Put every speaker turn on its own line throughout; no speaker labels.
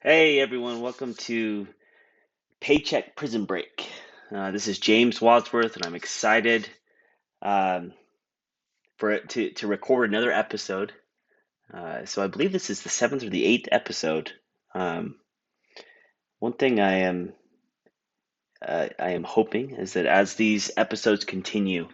Hey everyone, welcome to Paycheck Prison Break. Uh, this is James Wadsworth, and I'm excited um, for it to, to record another episode. Uh, so I believe this is the seventh or the eighth episode. Um, one thing I am uh, I am hoping is that as these episodes continue,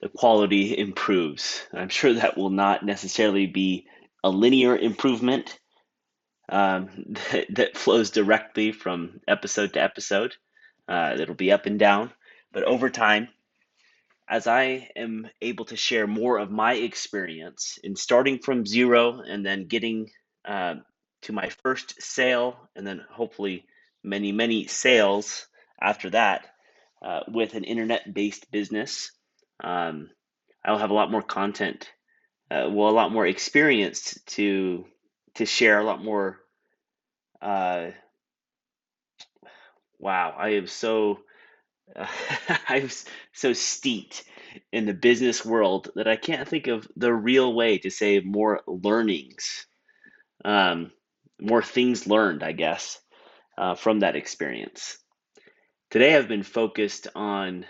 the quality improves. I'm sure that will not necessarily be a linear improvement um, that, that flows directly from episode to episode. Uh, it'll be up and down, but over time, as I am able to share more of my experience in starting from zero and then getting uh, to my first sale, and then hopefully many, many sales after that uh, with an internet based business, um, I'll have a lot more content, uh, well, a lot more experience to to share, a lot more. Uh, wow, I am so Uh, I'm so steeped in the business world that I can't think of the real way to say more learnings, um, more things learned, I guess, uh, from that experience. Today, I've been focused on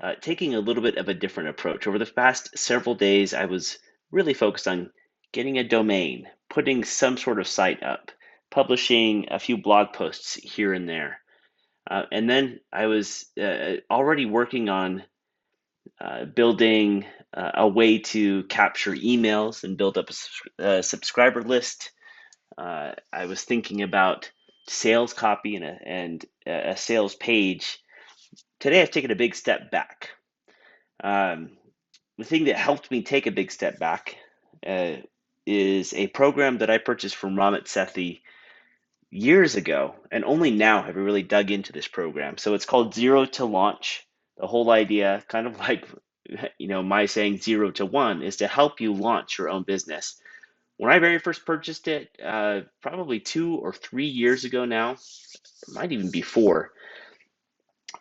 uh, taking a little bit of a different approach. Over the past several days, I was really focused on getting a domain, putting some sort of site up, publishing a few blog posts here and there. Uh, and then I was uh, already working on uh, building uh, a way to capture emails and build up a, a subscriber list. Uh, I was thinking about sales copy and a, and a sales page. Today, I've taken a big step back. Um, the thing that helped me take a big step back uh, is a program that I purchased from Ramit Sethi years ago, and only now have we really dug into this program. So it's called Zero to Launch. The whole idea, kind of like you know my saying zero to one, is to help you launch your own business. When I very first purchased it, uh, probably two or three years ago now, it might even be four,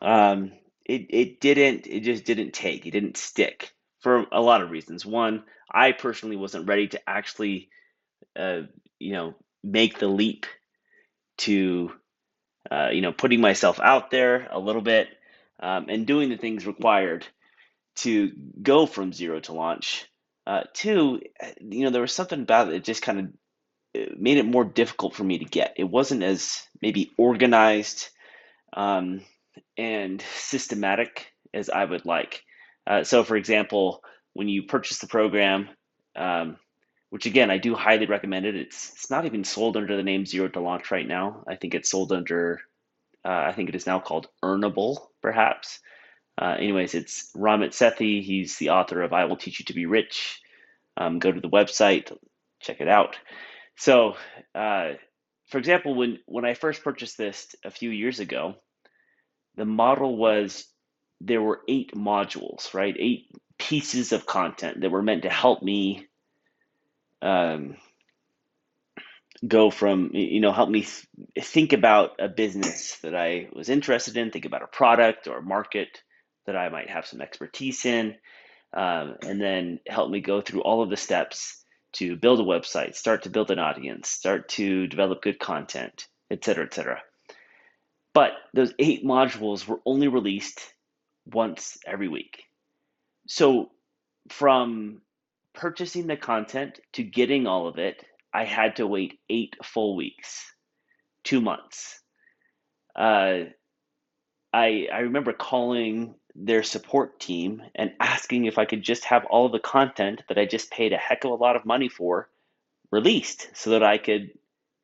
um, it, it didn't, it just didn't take, it didn't stick for a lot of reasons. One, I personally wasn't ready to actually, uh, you know, make the leap to uh, you know putting myself out there a little bit um, and doing the things required to go from zero to launch. Uh, two, you know, there was something about it that just kind of uh, made it more difficult for me to get. It wasn't as maybe organized um, and systematic as I would like. Uh, so, for example, when you purchase the program, um, which again I do highly recommend it. It's it's not even sold under the name Zero to Launch right now. I think it's sold under uh, I think it is now called Earnable, perhaps. Uh, anyways, it's Ramit Sethi. He's the author of I Will Teach You to Be Rich. Um, go to the website, check it out. So, uh, for example, when when I first purchased this a few years ago, the model was there were eight modules, right? Eight pieces of content that were meant to help me um, go from you know help me th- think about a business that I was interested in, think about a product or a market that I might have some expertise in, um, and then help me go through all of the steps to build a website, start to build an audience, start to develop good content, et cetera, et cetera. But those eight modules were only released once every week. So from purchasing the content to getting all of it, I had to wait eight full weeks, two months. Uh, I I remember calling their support team and asking if I could just have all the content that I just paid a heck of a lot of money for released so that I could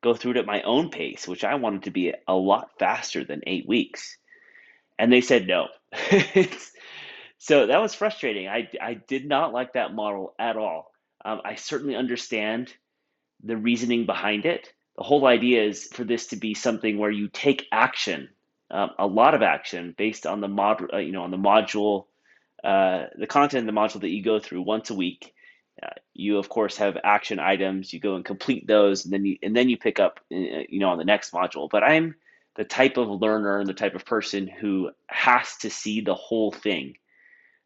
go through it at my own pace, which I wanted to be a lot faster than eight weeks. And they said no. So that was frustrating. I, I did not like that model at all. Um, I certainly understand the reasoning behind it. The whole idea is for this to be something where you take action, um, a lot of action based on the mod, uh, you know, on the module, uh, the content of the module that you go through once a week. Uh, you of course have action items. You go and complete those, and then you and then you pick up, uh, you know, on the next module. But I'm the type of learner and the type of person who has to see the whole thing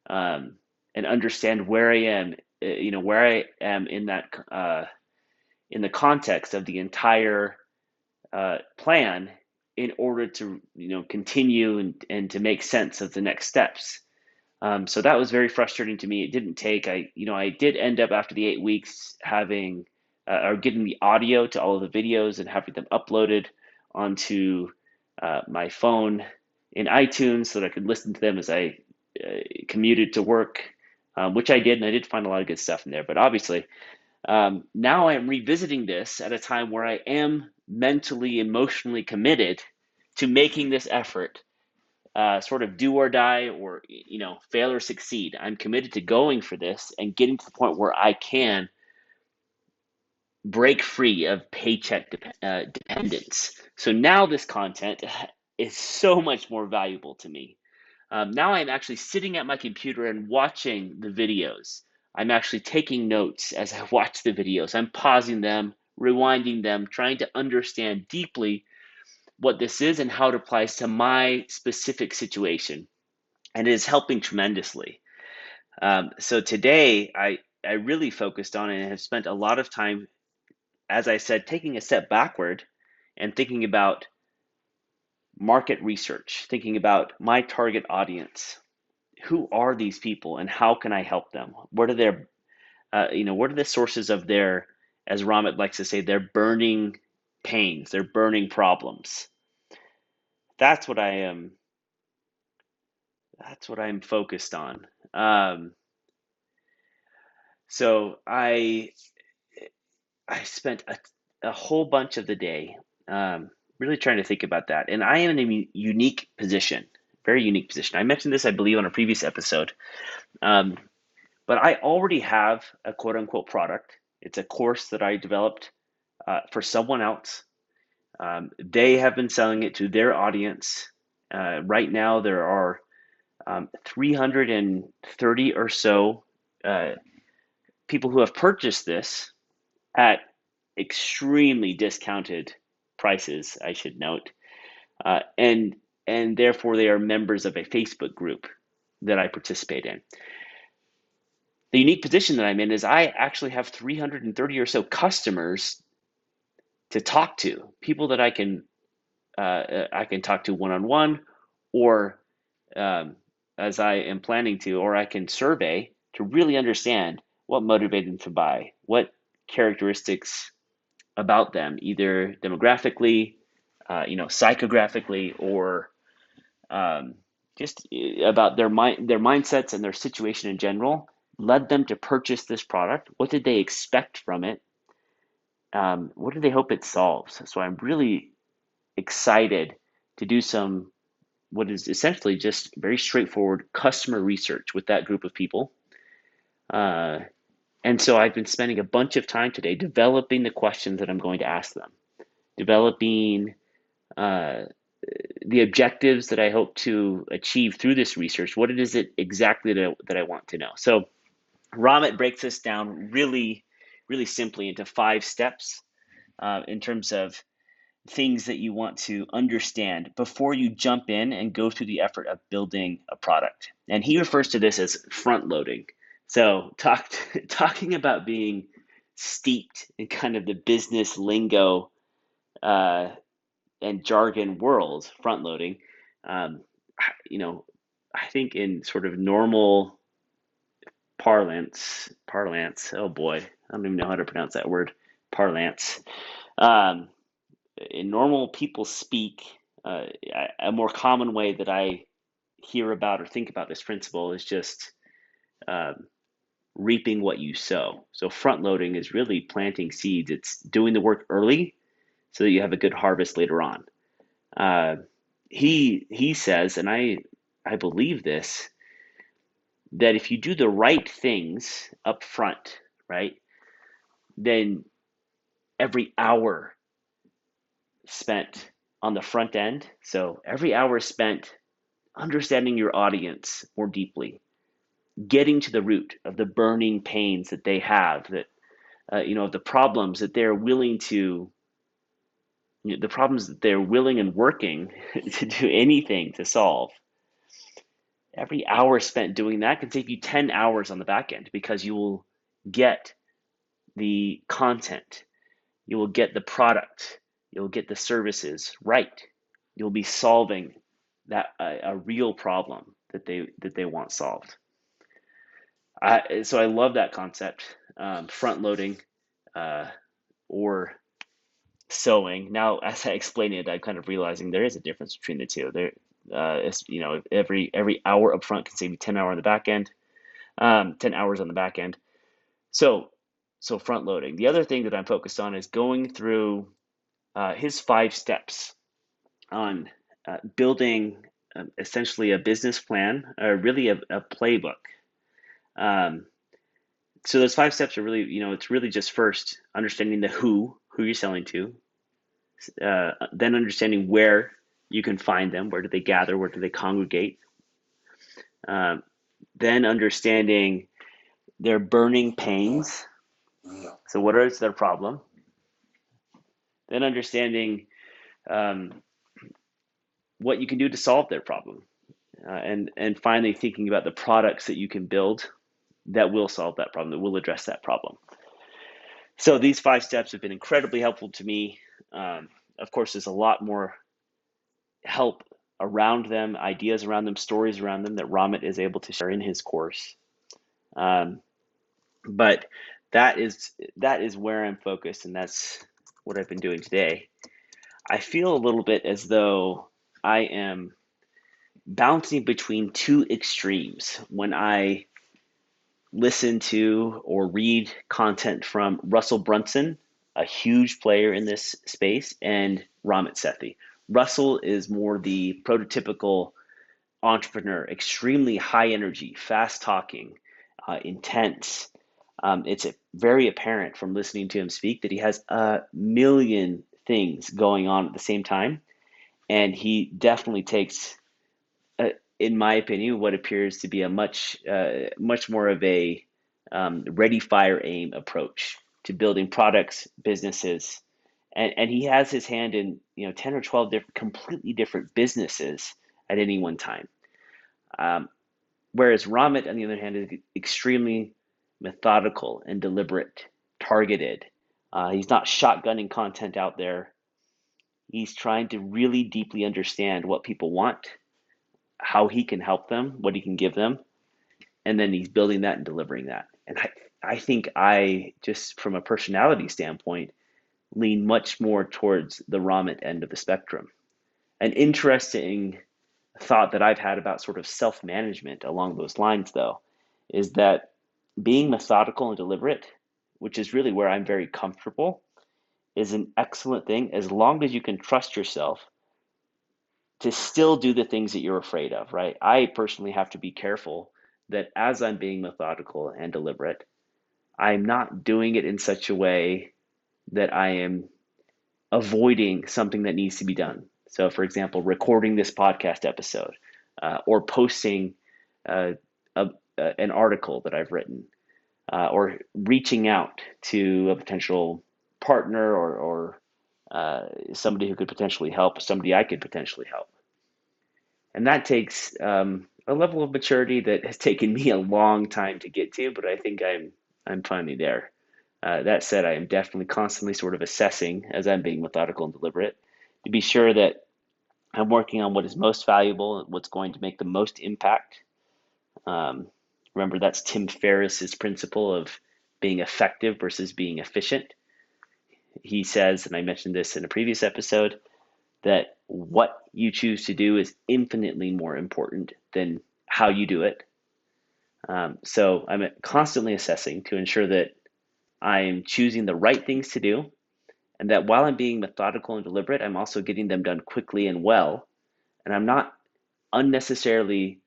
um, and understand where I am, uh, you know, where I am in that, uh, in the context of the entire uh, plan in order to you know continue and, and to make sense of the next steps. Um, so that was very frustrating to me. It didn't take. I you know I did end up after the eight weeks having uh, or getting the audio to all of the videos and having them uploaded onto uh, my phone in iTunes so that I could listen to them as I commuted to work, um, which I did, and I did find a lot of good stuff in there. But obviously, um, now I'm revisiting this at a time where I am mentally, emotionally committed to making this effort, uh, sort of do or die, or you know, fail or succeed. I'm committed to going for this and getting to the point where I can break free of paycheck de- uh, dependence. So now this content is so much more valuable to me. Um, now I'm actually sitting at my computer and watching the videos. I'm actually taking notes as I watch the videos. I'm pausing them, rewinding them, trying to understand deeply what this is and how it applies to my specific situation. And it is helping tremendously. Um, so today, I, I really focused on and have spent a lot of time, as I said, taking a step backward and thinking about market research, thinking about my target audience, who are these people and how can I help them? What are their, uh, you know, what are the sources of their, as Ramit likes to say, their burning pains, their burning problems? That's what I am. That's what I'm focused on. Um, so I, I spent a, a whole bunch of the day um, really trying to think about that, and I am in a unique position very unique position. I mentioned this, I believe, on a previous episode. Um, but I already have a quote unquote product. It's a course that I developed uh, for someone else. Um, they have been selling it to their audience. Uh, right now, there are um, 330 or so uh, people who have purchased this at extremely discounted prices, I should note. Uh, and and therefore they are members of a Facebook group that I participate in. The unique position that I'm in is I actually have 330 or so customers to talk to, people that I can uh, I can talk to one on one, or um, as I am planning to, or I can survey to really understand what motivated them to buy, what characteristics about them, either demographically, uh, you know, psychographically, or um, just uh, about their mind, their mindsets, and their situation in general led them to purchase this product. What did they expect from it? Um, what do they hope it solves? So I'm really excited to do some what is essentially just very straightforward customer research with that group of people. Uh, and so I've been spending a bunch of time today developing the questions that I'm going to ask them, developing uh, the objectives that I hope to achieve through this research. What is it exactly that I, that I want to know. So Ramit breaks this down really, really simply into five steps uh, in terms of things that you want to understand before you jump in and go through the effort of building a product. And he refers to this as front loading. So talk, talking about being steeped in kind of the business lingo uh, and jargon world, front loading, um, you know, I think in sort of normal parlance, parlance. Oh boy, I don't even know how to pronounce that word, parlance. Um, in normal people speak, uh, a more common way that I hear about or think about this principle is just um, reaping what you sow. So front loading is really planting seeds. It's doing the work early so that you have a good harvest later on. Uh, he he says, and I I believe this, that if you do the right things up front, right, then every hour spent on the front end, so every hour spent understanding your audience more deeply, getting to the root of the burning pains that they have, that uh, you know, the problems that they're willing to you know, the problems that they're willing and working to do anything to solve. Every hour spent doing that can save you 10 hours on the back end because you will get the content, you will get the product You'll get the services right. You'll be solving that a, a real problem that they that they want solved. I, so I love that concept, um, front loading uh, or sowing. Now, as I explain it, I'm kind of realizing there is a difference between the two. There, uh, you know, every every hour up front can save you 10 hour on the back end, um, 10 hours on the back end. So, so front loading. The other thing that I'm focused on is going through uh, his five steps on uh, building um, essentially a business plan, or really a, a playbook. Um, so those five steps are really, you know, it's really just first understanding the who, who you're selling to, uh, then understanding where you can find them, where do they gather, where do they congregate, um, then understanding their burning pains. So what is their problem? Then understanding um, what you can do to solve their problem, uh, and and finally thinking about the products that you can build that will solve that problem, that will address that problem. So these five steps have been incredibly helpful to me. Um, of course, there's a lot more help around them, ideas around them, stories around them that Ramit is able to share in his course. Um, but that is that is where I'm focused, and that's what I've been doing today. I feel a little bit as though I am bouncing between two extremes when I listen to or read content from Russell Brunson, a huge player in this space, and Ramit Sethi. Russell is more the prototypical entrepreneur, extremely high energy, fast talking, uh, intense. Um, it's very apparent from listening to him speak that he has a million things going on at the same time and he definitely takes, in my opinion, what appears to be a much uh, much more of a um, ready, fire, aim approach to building products, businesses, and and he has his hand in you know ten or twelve different, completely different businesses at any one time. Um, whereas Ramit, on the other hand, is extremely methodical and deliberate, targeted. Uh, he's not shotgunning content out there. He's trying to really deeply understand what people want, how he can help them, what he can give them, and then he's building that and delivering that. And I, I think I just from a personality standpoint lean much more towards the Ramit end of the spectrum. An interesting thought that I've had about sort of self management along those lines, though, is that being methodical and deliberate, which is really where I'm very comfortable, is an excellent thing as long as you can trust yourself to still do the things that you're afraid of, right? I personally have to be careful that as I'm being methodical and deliberate, I'm not doing it in such a way that I am avoiding something that needs to be done. So, for example, recording this podcast episode uh, or posting uh, a, a, an article that I've written uh, or reaching out to a potential partner or, or uh, somebody who could potentially help, somebody I could potentially help. And that takes um, a level of maturity that has taken me a long time to get to, but I think I'm I'm finally there. Uh, that said, I am definitely constantly sort of assessing as I'm being methodical and deliberate to be sure that I'm working on what is most valuable, and what's going to make the most impact. Um, remember, that's Tim Ferriss's principle of being effective versus being efficient he says, and I mentioned this in a previous episode, that what you choose to do is infinitely more important than how you do it. Um, so I'm constantly assessing to ensure that I'm choosing the right things to do, and that while I'm being methodical and deliberate, I'm also getting them done quickly and well, and I'm not unnecessarily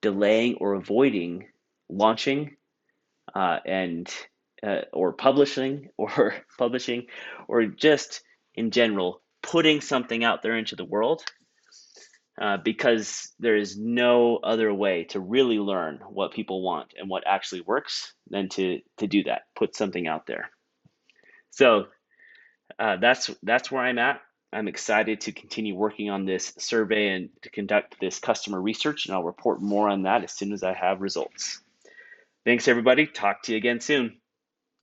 delaying or avoiding launching uh, and uh, or publishing or publishing or just in general putting something out there into the world uh, because there is no other way to really learn what people want and what actually works than to to do that put something out there. So uh, that's that's where i'm at. I'm excited to continue working on this survey and to conduct this customer research and i'll report more on that as soon as i have results. Thanks everybody. Talk to you again soon